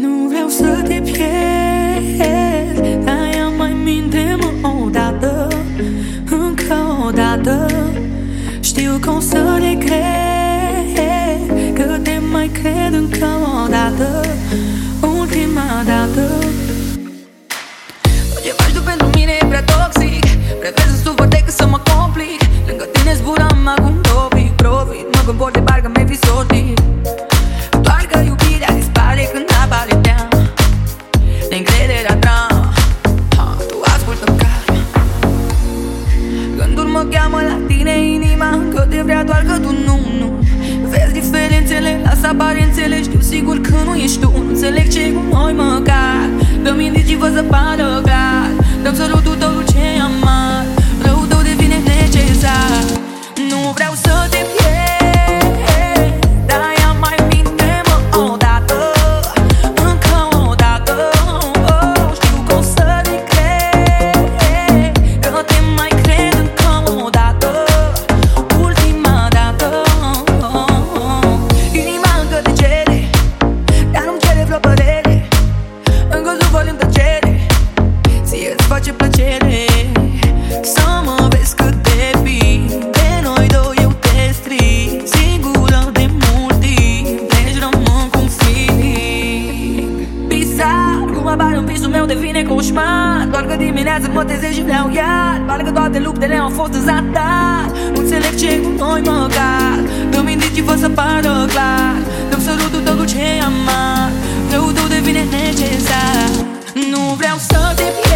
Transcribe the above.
Nu vreau să te pierd Dar ia mai minte-mă odată Încă o dată. Știu că o să le cred Că te mai cred încă o dată Ultima dată mă cheamă la tine inima Că te vrea doar că tu nu, nu. Vezi diferențele, lasă aparențele Știu sigur că nu ești tu. Nu înțeleg ce cu noi măcar. Dă-mi indicii, vă să face plăcere Să mă vezi cât de bine De noi doi eu te stric Sigură de mult timp. Deci rămân cu un feeling Bizar Cum apare în visul meu devine coșmar. Doar că dimineața mă trezesc și vreau iar. Pare că toate luptele au fost în zadar. Nu înțeleg ce cu noi măcar. Dă-mi indicii fă să pară clar. Dăm sărutul tău ce amar Răul tău devine necesar. Nu vreau să te